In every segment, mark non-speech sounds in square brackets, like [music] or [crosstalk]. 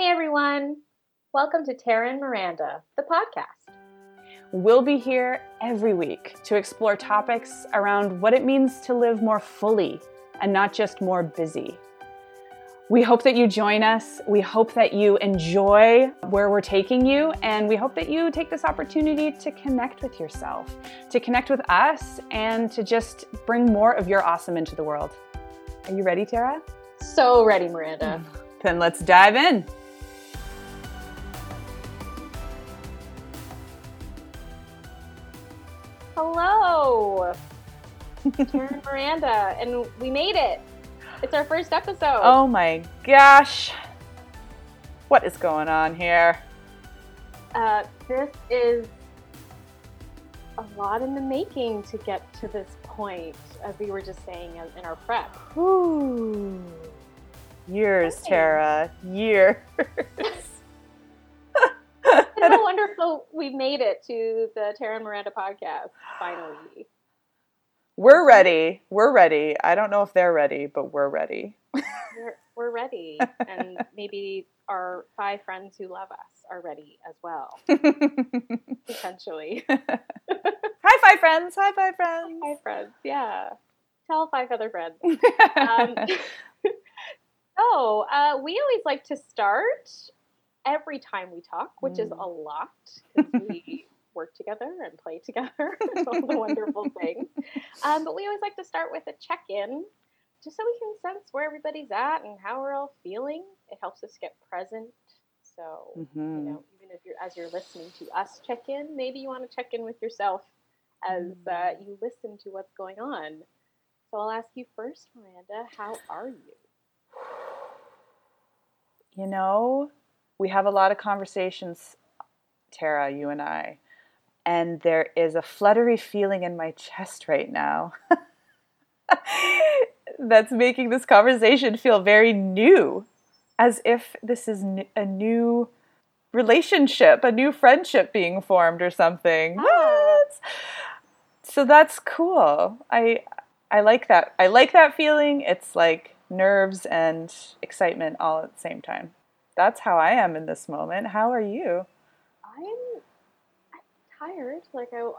Hey everyone, welcome to Tara and Miranda, the podcast. We'll be here every week to explore topics around what it means to live more fully and not just more busy. We hope that you join us. We hope that you enjoy where we're taking you, and we hope that you take this opportunity to connect with yourself, to connect with us, and to just bring more of your awesome into the world. Are you ready, Tara? So ready, Miranda. Then let's dive in. Hello, Tara [laughs] and Miranda, and we made it. It's our first episode. Oh my gosh. What is going on here? Uh, this is a lot in the making to get to this point, as we were just saying in, our prep. Ooh. Years, Thanks. Tara. Years. [laughs] It's so wonderful we made it to the Tara and Miranda podcast finally. We're ready. We're ready. I don't know if they're ready, but we're ready. We're, we're ready, [laughs] and maybe our five friends who love us are ready as well, [laughs] potentially. [laughs] High five, friends. High five, friends. Five friends, yeah. Tell five other friends. Um, so uh, we always like to start every time we talk, which is Mm. a lot because we [laughs] work together and play together, [laughs] it's all the wonderful things. Um, but we always like to start with a check-in, just so we can sense where everybody's at and how we're all feeling. It helps us get present. So you Mhm. know, even if you're as you're listening to us check in, maybe you want to check in with yourself as uh, you listen to what's going on. So I'll ask you first, Miranda. How are you? You know, we have a lot of conversations, Tara, you and I, and there is a fluttery feeling in my chest right now [laughs] that's making this conversation feel very new, as if this is a new relationship, a new friendship being formed or something. Ah. What? So that's cool. I I like that. I like that feeling. It's like nerves and excitement all at the same time. That's how I am in this moment. How are you? I'm, I'm tired. Like I,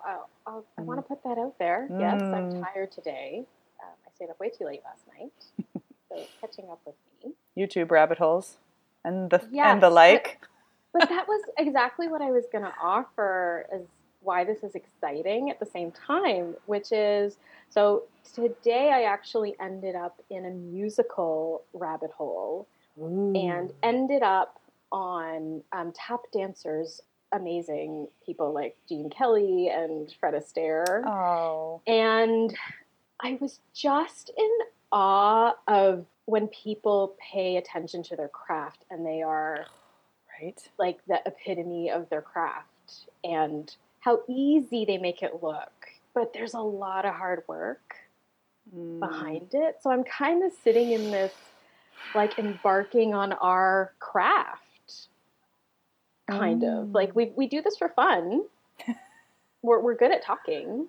I, I want to put that out there. Yes, I'm Mm. tired today. Um, I stayed up way too late last night, [laughs] so catching up with me. YouTube rabbit holes and the Yes, and the but- like. But that was exactly what I was going to offer as why this is exciting at the same time, which is so today I actually ended up in a musical rabbit hole and ended up on um, tap dancers, amazing people like Gene Kelly and Fred Astaire. oh, And I was just in awe of when people pay attention to their craft and they are right. like the epitome of their craft and how easy they make it look. But there's a lot of hard work Mm. behind it. So I'm kind of sitting in this, like embarking on our craft, kind of Mm. like we we do this for fun. [laughs] We're we're good at talking,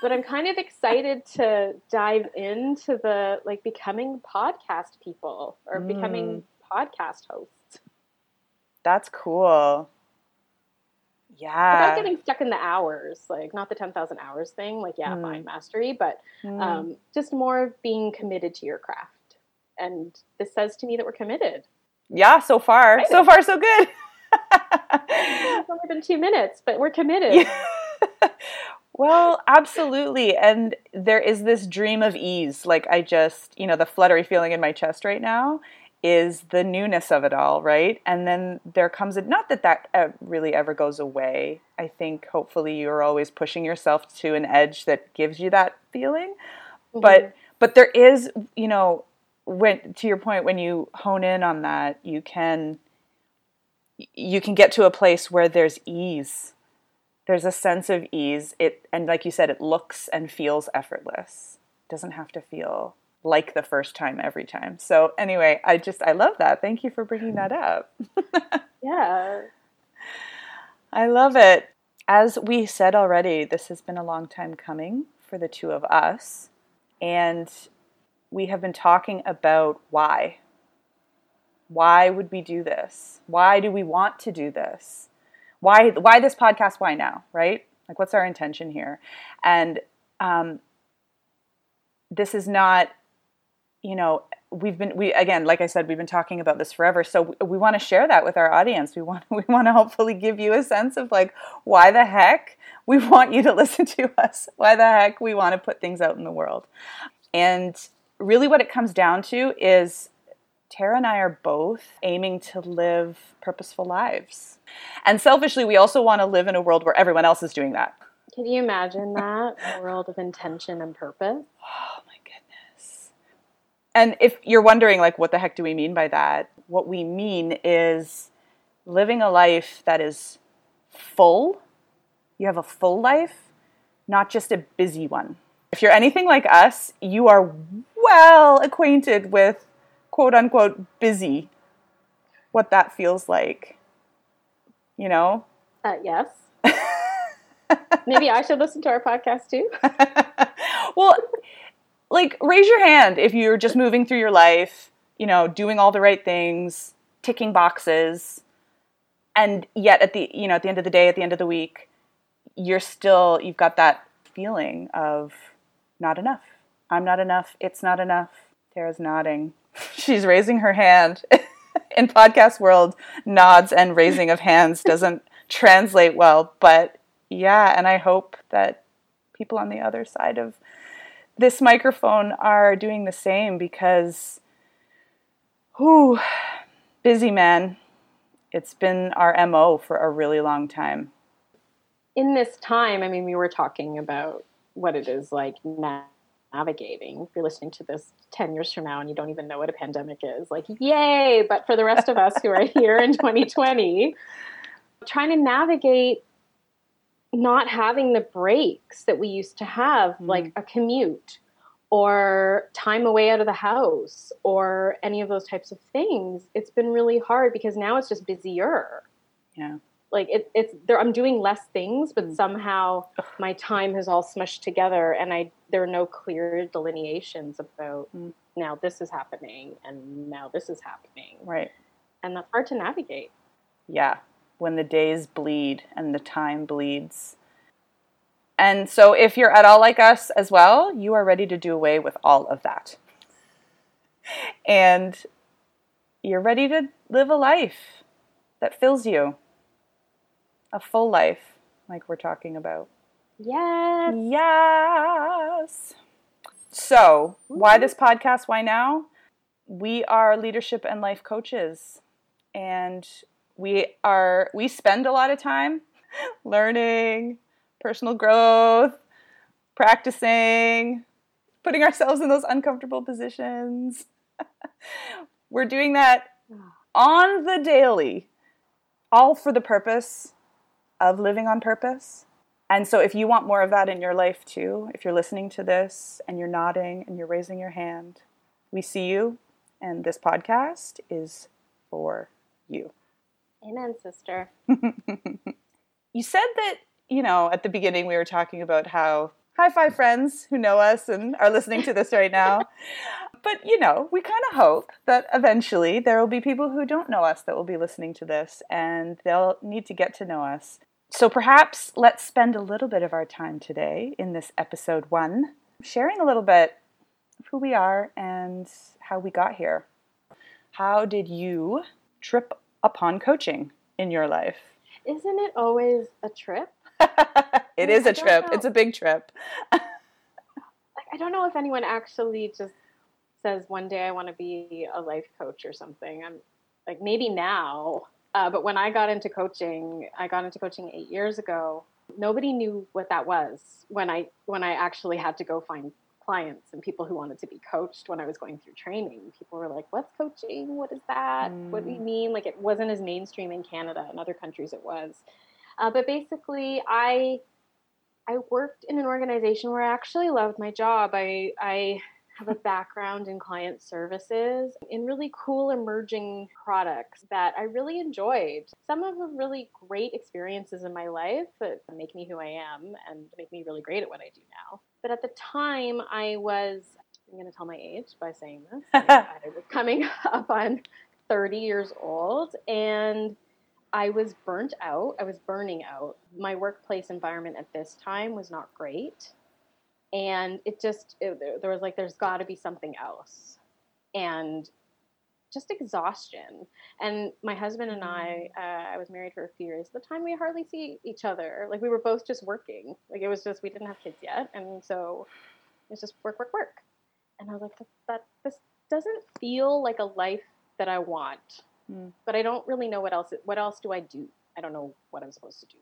but I'm kind of excited to dive into the like becoming podcast people or becoming podcast hosts That's cool. Yeah. without getting stuck in the hours. Like not the ten thousand hours thing. Like yeah, Mm. fine mastery, but Mm. um, just more of being committed to your craft. And this says to me that we're committed. yeah, so far. Right. So far so good. It's only been two minutes, but we're committed. Yeah. [laughs] well, absolutely. And there is this dream of ease. Like, I just, you know, the fluttery feeling in my chest right now is the newness of it all, right? And then there comes a, not that that really ever goes away. I think hopefully you're always pushing yourself to an edge that gives you that feeling. Mm-hmm. But, but there is, you know, when, to your point, when you hone in on that, you can, you can get to a place where there's ease. There's a sense of ease. It and like you said it looks and feels effortless. It doesn't have to feel like the first time every time. So anyway i just i love that. Thank you for bringing that up. [laughs] Yeah. i love it. As we said already this has been a long time coming for the two of us. And we have been talking about why Why would we do this? Why do we want to do this? Why why this podcast? Why now? Right? Like, what's our intention here? And um, this is not, you know, we've been we again like i said we've been talking about this forever so we, we want to share that with our audience we want [laughs] we want to hopefully give you a sense of like why the heck we want you to [laughs] listen to us why the heck we want to put things out in the world and really what it comes down to is Tara and I are both aiming to live purposeful lives. And selfishly, we also want to live in a world where everyone else is doing that. Can you imagine that? a world of intention and purpose? [sighs] Oh my goodness. And if you're wondering, like, what the heck do we mean by that? What we mean is living a life that is full. You have a full life, not just a busy one. If you're anything like us, you are well acquainted with quote unquote busy, what that feels like. You know? Uh, yes. [laughs] Maybe I should listen to our podcast too. [laughs] well, like raise your hand if you're just moving through your life, you know, doing all the right things, ticking boxes, and yet at the you know at the end of the day, at the end of the week, you're still you've got that feeling of not enough. I'm not enough. It's not enough. Tara's nodding. [laughs] She's raising her hand. [laughs] In podcast world, nods and raising of hands doesn't translate well, but yeah, and I hope that people on the other side of this microphone are doing the same because whew, busy man. It's been our MO for a really long time. In this time, I mean, we were talking about what it is like now navigating. If you're listening to this 10 years from now and you don't even know what a pandemic is, like, yay! But for the rest of us who are here in 2020, trying to navigate not having the breaks that we used to have, mm-hmm. like a commute or time away out of the house or any of those types of things, it's been really hard because now it's just busier. Yeah like it, it's there i'm doing less things but mm. somehow my time has all smushed together and i there are no clear delineations about mm. now this is happening and now this is happening. Right. And that's hard to navigate. Yeah. When the days bleed and the time bleeds. And so if you're at all like us as well you are ready to do away with all of that. And you're ready to live a life that fills you. A full life like we're talking about. Yes. Yes. So, why this podcast? Why now? We are leadership and life coaches and we are we spend a lot of time [laughs] learning, personal growth, practicing, putting ourselves in those uncomfortable positions. [laughs] We're doing that ah. on the daily, all for the purpose of living on purpose. And so, if you want more of that in your life too, if you're listening to this and you're nodding and you're raising your hand, we see you, and this podcast is for you. Amen, sister. [laughs] you said that, you know, at the beginning we were talking about how high five friends who know us and are listening to this right now. [laughs] but, you know, we kind of hope that eventually there will be people who don't know us that will be listening to this and they'll need to get to know us. So perhaps let's spend a little bit of our time today in this episode one sharing a little bit of who we are and how we got here. How did you trip upon coaching in your life? Isn't it always a trip? [laughs] it is a trip. It's a big trip. like I don't know if anyone actually just says one day I want to be a life coach or something. I'm like maybe now uh, but when I got into coaching, I got into coaching eight years ago. Nobody knew what that was when I when I actually had to go find clients and people who wanted to be coached when I was going through training. People were like, "What's coaching? What is that? Mm. What do you mm. mean?" Like it wasn't as mainstream in Canada. In other countries, it was. Uh, but basically, I I worked in an organization where I actually loved my job. I I have a background in client services in really cool emerging products that I really enjoyed. Some of the really great experiences in my life that make me who I am and make me really great at what I do now. But at the time, I was, I'm going to tell my age by saying this. [laughs] I was coming [laughs] up on 30 years old and I was burnt out. I was burning out. My workplace environment at this time was not great. And it just, it, there was like, there's got to be something else. And just exhaustion. And my husband and I, uh, I was married for a few years. At the time, we hardly see each other. Like we were both just working. Like it was just we didn't have kids yet, and so it's just work, work, work. And I was like, that, that this doesn't feel like a life that I want. Mm. But I don't really know what else. What else do I do? I don't know what I'm supposed to do.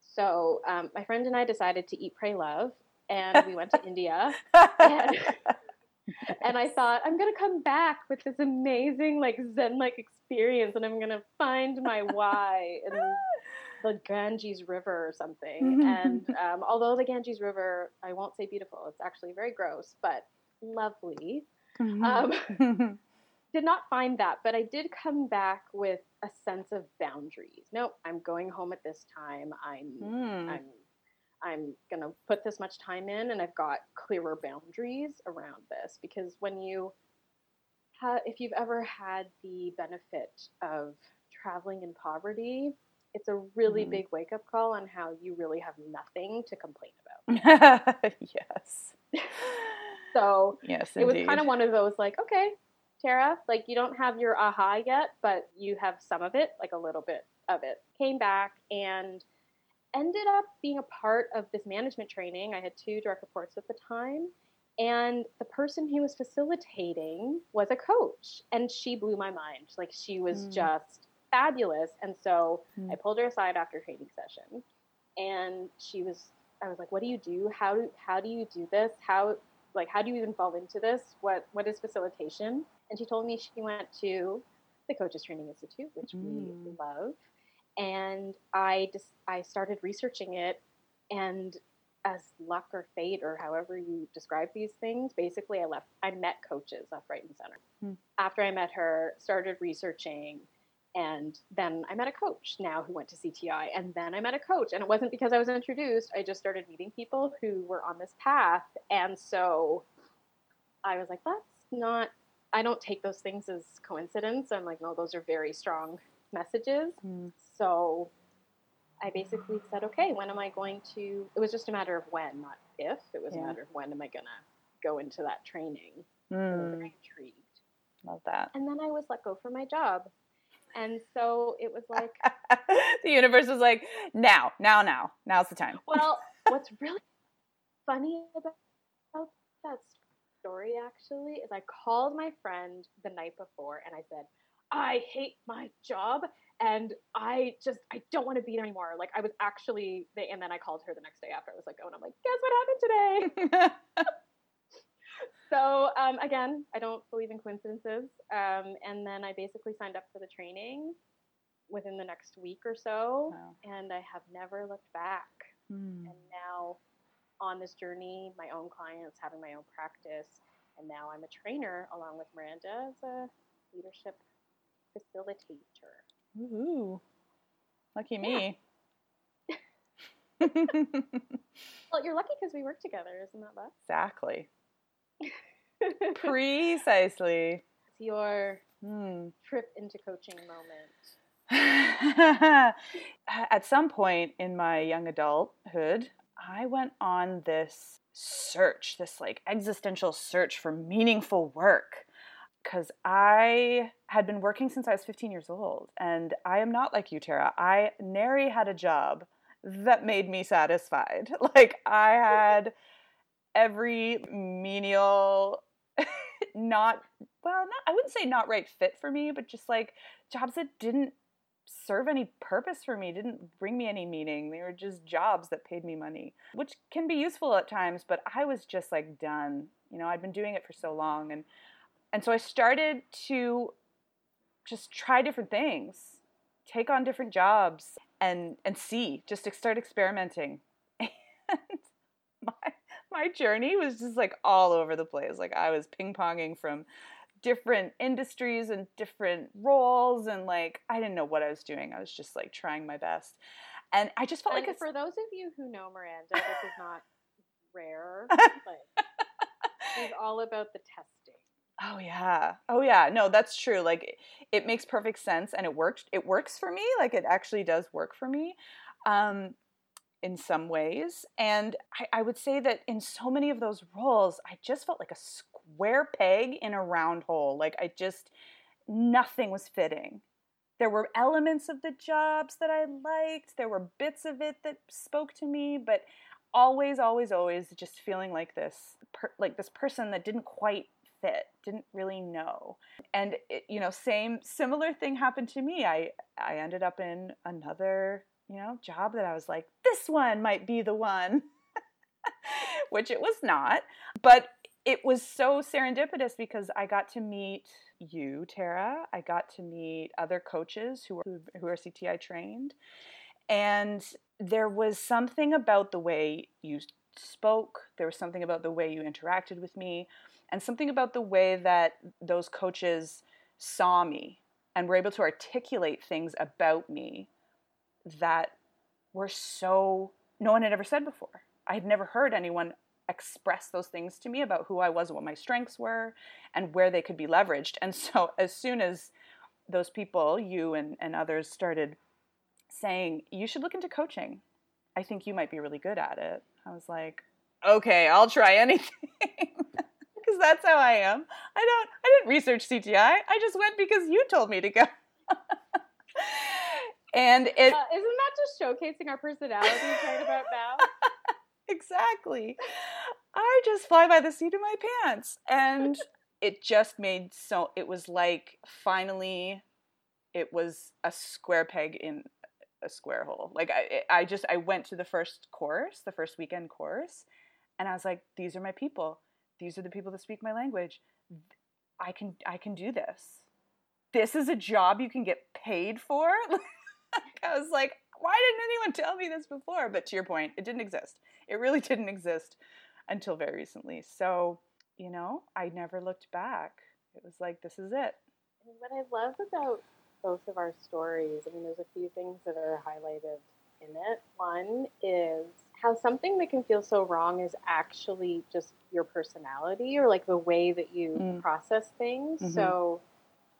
So um, my friend and I decided to eat, pray, love, and we went to India. And, [laughs] and I thought I'm gonna come back with this amazing like Zen-like experience, and I'm gonna find my why in the Ganges River or something. and um, although the Ganges River, I won't say beautiful, it's actually very gross, but lovely. Mm-hmm. Um, [laughs] did not find that, but I did come back with a sense of boundaries. No, I'm going home at this time. I'm mm. I'm I'm going to put this much time in and I've got clearer boundaries around this because when you have, if you've ever had the benefit of traveling in poverty, it's a really mm big wake up call on how you really have nothing to complain about. [laughs] yes. [laughs] so yes, it was kind of one of those like, okay, Tara, like you don't have your aha yet, but you have some of it, like a little bit of it. Came back and ended up being a part of this management training. I had two direct reports at the time. And the person who was facilitating was a coach, and she blew my mind. Like, she was mm. just fabulous. And so mm. I pulled her aside after training session, and she was, I was like, what do you do? How do, how do you do this? How, like, how do you even fall into this? What, what is facilitation? And she told me she went to the Coaches Training Institute, which mm. we love and I just I started researching it, and as luck or fate or however you describe these things, basically I left. I met coaches left, right, and center. Hmm. After I met her, started researching, and then I met a coach now who went to CTI, and then I met a coach, and it wasn't because I was introduced. I just started meeting people who were on this path, and so I was like, that's not. I don't take those things as coincidence. I'm like, no, those are very strong messages. Mm. So I basically said, okay, when am I going to? It was just a matter of when, not if. It was yeah. a matter of when am I going to go into that training. Mm. Very intrigued. Love that. And then I was let go from my job. And so it was like [laughs] the universe was like, now, now, now, now's the time. Well, [laughs] what's really funny about that story actually is I called my friend the night before and I said, I hate my job and I just I don't want to be there anymore. Like I was actually and then I called her the next day after I was like, oh, and I'm like, guess what happened today? [laughs] so um, again, I don't believe in coincidences. Um, and then I basically signed up for the training within the next week or so, wow. and I have never looked back. Hmm. And now on this journey, my own clients, having my own practice, and now I'm a trainer along with Miranda as a leadership facilitator. Ooh, lucky me. [laughs] well, you're lucky because we work together, isn't that that? Exactly. [laughs] Precisely. It's your hmm. trip into coaching moment. [laughs] At some point in my young adulthood, I went on this search, this like existential search for meaningful work because I had been working since I was 15 years old. And I am not like you, Tara. I nary had a job that made me satisfied. [laughs] Like, I had every menial, [laughs] not, well, not, I wouldn't say not right fit for me, but just like jobs that didn't serve any purpose for me, didn't bring me any meaning. They were just jobs that paid me money, which can be useful at times, but I was just like done. You know, I'd been doing it for so long and and so I started to just try different things, take on different jobs, and and see, just to start experimenting. [laughs] And my my journey was just like all over the place. Like I was ping ponging from different industries and different roles, and like I didn't know what I was doing. I was just like trying my best, and I just felt and like for those of you who know Miranda, this is not rare. [laughs] Like, it's all about the testing Oh yeah. Oh yeah. No, that's true. Like it, makes perfect sense and it works it works for me. Like it actually does work for me. Um in some ways. And I, I would say that in so many of those roles, I just felt like a square peg in a round hole. Like I just nothing was fitting. There were elements of the jobs that I liked. There were bits of it that spoke to me, but always always always just feeling like this per, like this person that didn't quite fit didn't really know. And it, you know same similar thing happened to me. I i ended up in another you know job that i was like this one might be the one [laughs] which it was not. But it was so serendipitous because i got to meet you tara. I got to meet other coaches who were who are cti trained. And there was something about the way you spoke, there was something about the way you interacted with me, and something about the way that those coaches saw me and were able to articulate things about me that were so no one had ever said before. I had never heard anyone express those things to me about who I was, what my strengths were, and where they could be leveraged. And so [laughs] as soon as those people, you and, and others, started saying, You should look into coaching. I think you might be really good at it. I was like, Okay, I'll try anything. [laughs] Because that's how I am. I don't I didn't research CTI. I just went because you told me to go. [laughs] and it uh, isn't that just showcasing our personalities right about now? [laughs] exactly. I just fly by the seat of my pants. And [laughs] it just made so it was like finally it was a square peg in a square hole. Like I, I just I went to the first course, the first weekend course, and I was like, these are my people. These are the people that speak my language. I can I can do this. This is a job you can get paid for. [laughs] I was like, why didn't anyone tell me this before? But to your point, it didn't exist. It really [laughs] didn't exist until very recently. So, you know, I never looked back. It was like, this is it. What I love about both of our stories, I mean, there's a few things that are highlighted in it. One is how something that can feel so wrong is actually just your personality or like the way that you mm. process things. Mm-hmm. So,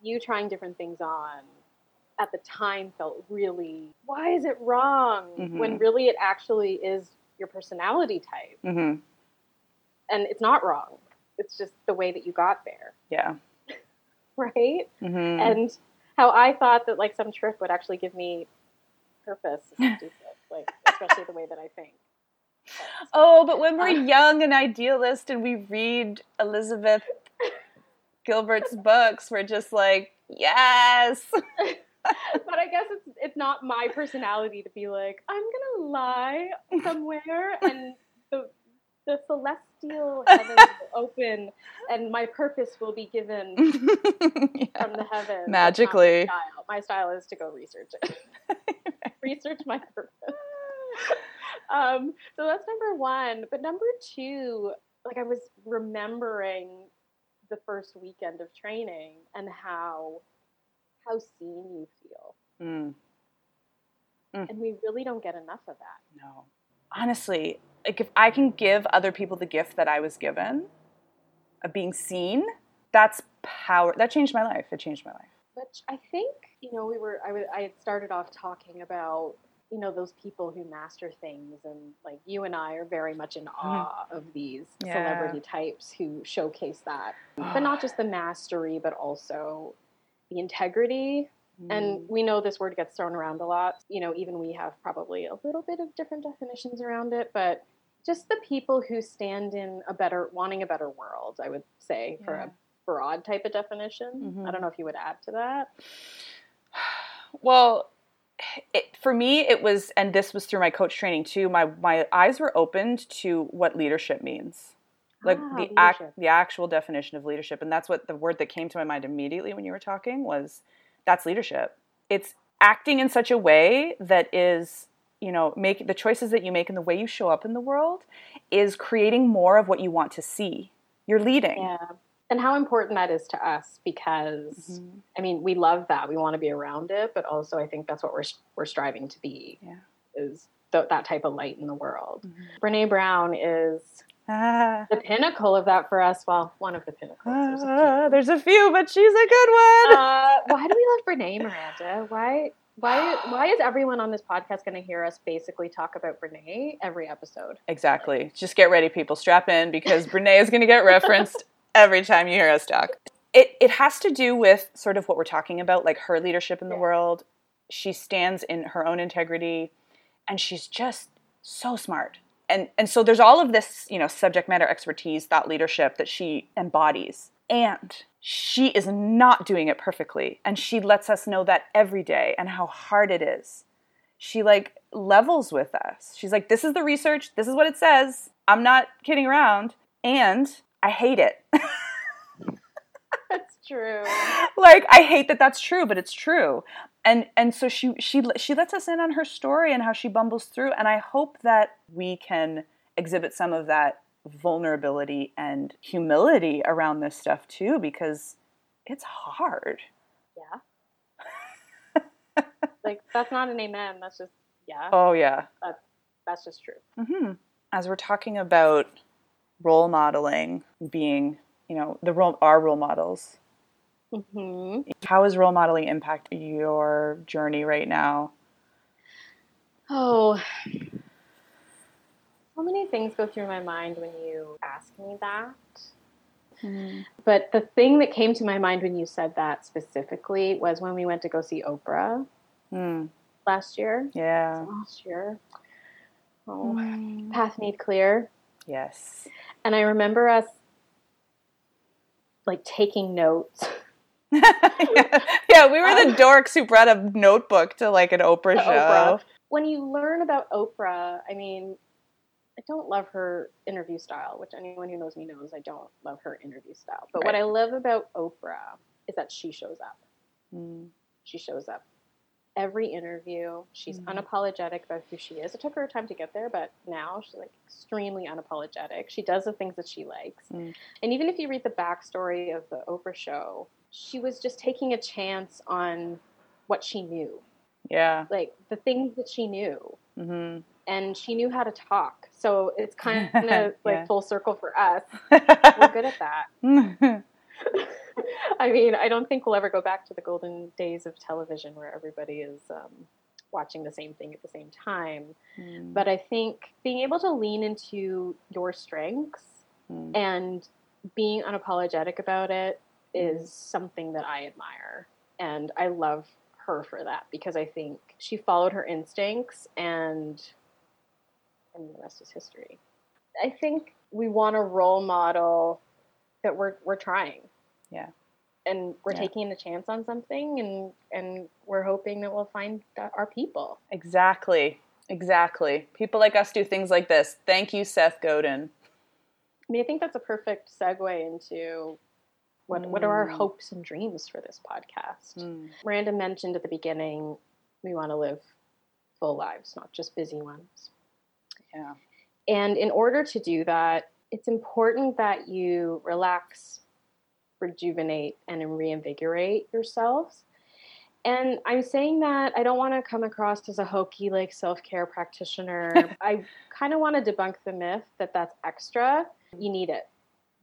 you trying different things on at the time felt really, why is it wrong? Mm-hmm. When really it actually is your personality type. Mm-hmm. And it's not wrong, it's just the way that you got there. Yeah. [laughs] right? Mm-hmm. And how I thought that like some trip would actually give me purpose. [laughs] Stupid, like especially the way that I think. Oh, but when we're um, young and idealist and we read Elizabeth Gilbert's books, we're just like, yes. [laughs] but I guess it's it's not my personality to be like, I'm gonna lie somewhere and the the celestial [laughs] heavens will open and my purpose will be given [laughs] yeah. from the heavens. Magically. My style. my style. is to go research it. research my purpose. Um, so that's number one. But number two, like I was remembering the first weekend of training and how how seen you feel. Mm. Mm. And we really don't get enough of that. No. Honestly, like if I can give other people the gift that I was given of being seen, that's power. That changed my life. It changed my life. Which I think you know we were. I had started off talking about you know those people who master things and like you and I are very much in mm-hmm. awe mm-hmm. of these yeah. celebrity types who showcase that [sighs] but not just the mastery but also the integrity and mm. we know this word gets thrown around a lot you know even we have probably a little bit of different definitions around it but just the people who stand in a better, wanting a better world, I would say, yeah. for a broad type of definition. Mm-hmm. I don't know if you would add to that. [sighs] Well, it, for me, it was, and this was through my coach training too. My my eyes were opened to what leadership means, like ah, the act, the actual definition of leadership, and that's what the word that came to my mind immediately when you were talking was, that's leadership. It's acting in such a way that is you know make the choices that you make and the way you show up in the world is creating more of what you want to see you're leading yeah and how important that is to us because mm-hmm. i mean we love that we want to be around it but also i think that's what we're we're striving to be yeah. is th- that type of light in the world mm-hmm. brene brown is Ah, [laughs] The pinnacle of that for us, well, one of the pinnacles. There's a ah, few. there's a few, but she's a good one. Uh, why do we love Brene, Miranda? Why? Why? Why is everyone on this podcast going to hear us basically talk about Brene every episode? Exactly. Just get ready, people. Strap in because Brene is going to get referenced [laughs] every time you hear us talk. It, it has to do with sort of what we're talking about, like her leadership in the Yeah. world. She stands in her own integrity and she's just so smart. And, and so there's all of this, you know, subject matter expertise, thought leadership that she embodies. And she is not doing it perfectly. And she lets us know that every day and how hard it is she like levels with us. She's like, this is the research, this is what it says. I'm not kidding around. And I hate it. [laughs] That's true. like I hate that that's true, but it's true. And and so she she she lets us in on her story and how she bumbles through and I hope that we can exhibit some of that vulnerability and humility around this stuff too because it's hard. Yeah. like that's not an amen. That's just yeah. Oh yeah. That's that's just true. hmm As we're talking about role modeling being, you know, the role our role models, hmm how is role modeling impact your journey right now? Oh, so many things go through my mind when you ask me that. But the thing that came to my mind when you said that specifically was when we went to go see Oprah Mm, last year. yeah. Last year. Oh, path made clear. Yes. And I remember us like taking notes. [laughs] [laughs] yeah, we were the dorks who brought a notebook to like an Oprah show. Oprah. When you learn about Oprah, I mean, I don't love her interview style, which anyone who knows me knows I don't love her interview style. But what I love about Oprah is that she shows up. Mm, She shows up every interview. She's Mhm. unapologetic about who she is. It took her time to get there, but now she's like extremely unapologetic. She does the things that she likes. Mm. And even if you read the backstory of the Oprah show, she was just taking a chance on what she knew, yeah. like the things that she knew. hmm And she knew how to talk. So it's kind of [laughs] like Yeah. full circle for us. [laughs] We're good at that. [laughs] I mean, I don't think we'll ever go back to the golden days of television where everybody is um, watching the same thing at the same time. Mm. But I think being able to lean into your strengths Mm. and being unapologetic about it is something that I admire. And I love her for that because I think she followed her instincts and mean the rest is history. I think we want a role model that we're we're trying. Yeah. And we're Yeah. taking a chance on something and and we're hoping that we'll find our people. Exactly. Exactly. People like us do things like this. Thank you, Seth Godin. I mean, I think that's a perfect segue into what what are our Mm. hopes and dreams for this podcast. Mm. Miranda mentioned at the beginning we want to live full lives, not just busy ones. Yeah. And in order to do that, it's important that you relax, rejuvenate, and reinvigorate yourselves. And I'm saying that I don't want to come across as a hokey like self-care practitioner. [laughs] I kind of want to debunk the myth that that's extra. You need it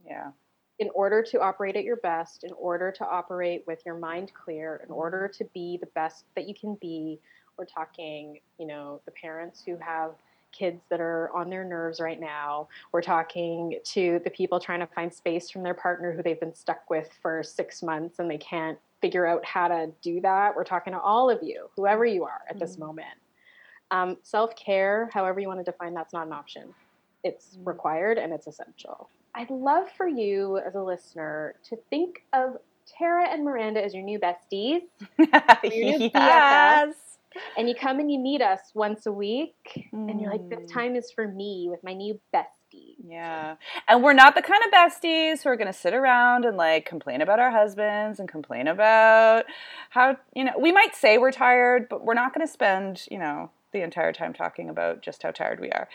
Yeah. in order to operate at your best, in order to operate with your mind clear, in mm-hmm. order to be the best that you can be, we're talking, you know, the parents who have kids that are on their nerves right now. We're talking to the people trying to find space from their partner who they've been stuck with for six months and they can't figure out how to do that. We're talking to all of you, whoever you are at this Mhm. moment. Um, Self care, however you want to define that's not an option. It's Mm. required and it's essential. I'd love for you as a listener to think of Tara and Miranda as your new besties. [laughs] You're yes. And you come and you meet us once a week. And you're like, this Mm. time is for me with my new bestie. Yeah. And we're not the kind of besties who are going to sit around and like complain about our husbands and complain about how, you know, we might say we're tired, but we're not going to spend, you know, the entire time talking about just how tired we are.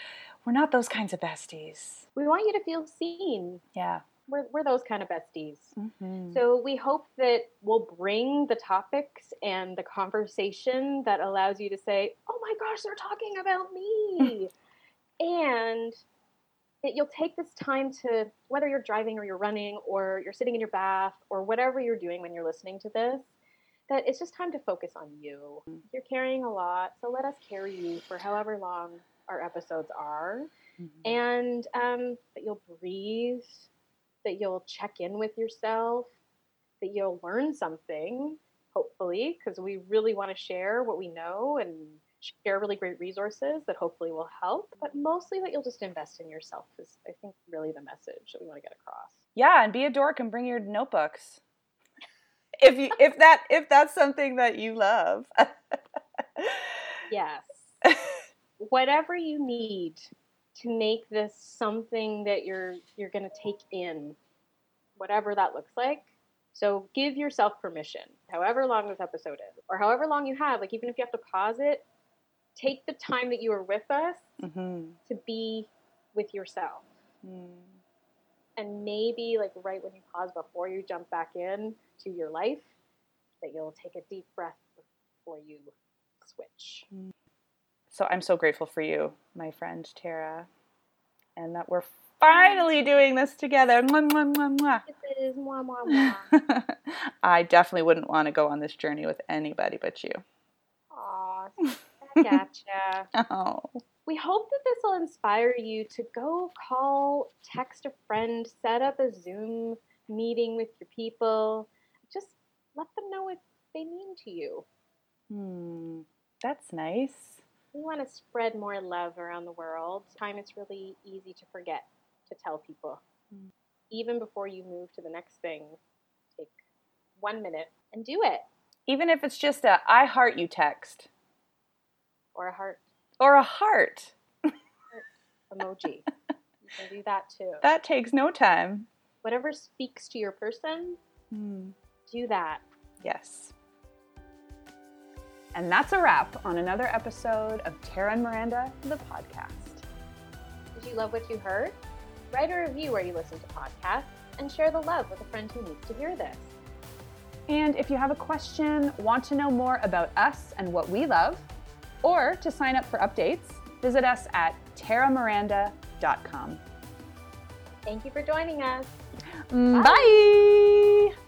We're not those kinds of besties. We want you to feel seen. Yeah. We're, we're those kind of besties. Mm-hmm. So we hope that we'll bring the topics and the conversation that allows you to say, "Oh my gosh, they're talking about me," [laughs] and that you'll take this time to, whether you're driving or you're running or you're sitting in your bath or whatever you're doing when you're listening to this, that it's just time to focus on you. You're carrying a lot, so let us carry you for however long our episodes are. Mm-hmm. And um, that you'll breathe, that you'll check in with yourself, that you'll learn something, hopefully, because we really want to share what we know and share really great resources that hopefully will help, but mostly that you'll just invest in yourself is, I think, really the message that we want to get across. Yeah, and be a dork and bring your notebooks. if you if that if that's something that you love. [laughs] yes. [laughs] Whatever you need to make this something that you're you're going to take in, whatever that looks like. So give yourself permission, however long this episode is, or however long you have. Like even if you have to pause it, take the time that you are with us mm-hmm. to be with yourself. Mm. And maybe, like, right when you pause before you jump back in to your life, that you'll take a deep breath before you switch. Mm. So I'm so grateful for you, my friend Tara, and that we're finally doing this together. Mwah, mwah, mwah, mwah. It is mwah, mwah, mwah. [laughs] I definitely wouldn't want to go on this journey with anybody but you. Aw. [laughs] Gotcha. oh. We hope that this will inspire you to go call, text a friend, set up a Zoom meeting with your people. Just let them know what they mean to you. Hmm, that's nice. We want to spread more love around the world. Time it's really easy to forget to tell people. Hmm. Even before you move to the next thing, take one minute and do it. Even if it's just a I heart you text or a heart. Or a heart. heart emoji. you can do that too. [laughs] That takes no time. Whatever speaks to your person, mm. do that. Yes. And that's a wrap on another episode of Tara and Miranda, the podcast. Did you love what you heard? Write a review where you listen to podcasts and share the love with a friend who needs to hear this. And if you have a question, want to know more about us and what we love, or to sign up for updates, visit us at taramiranda.com. Thank you for joining us. Mm, bye. Bye.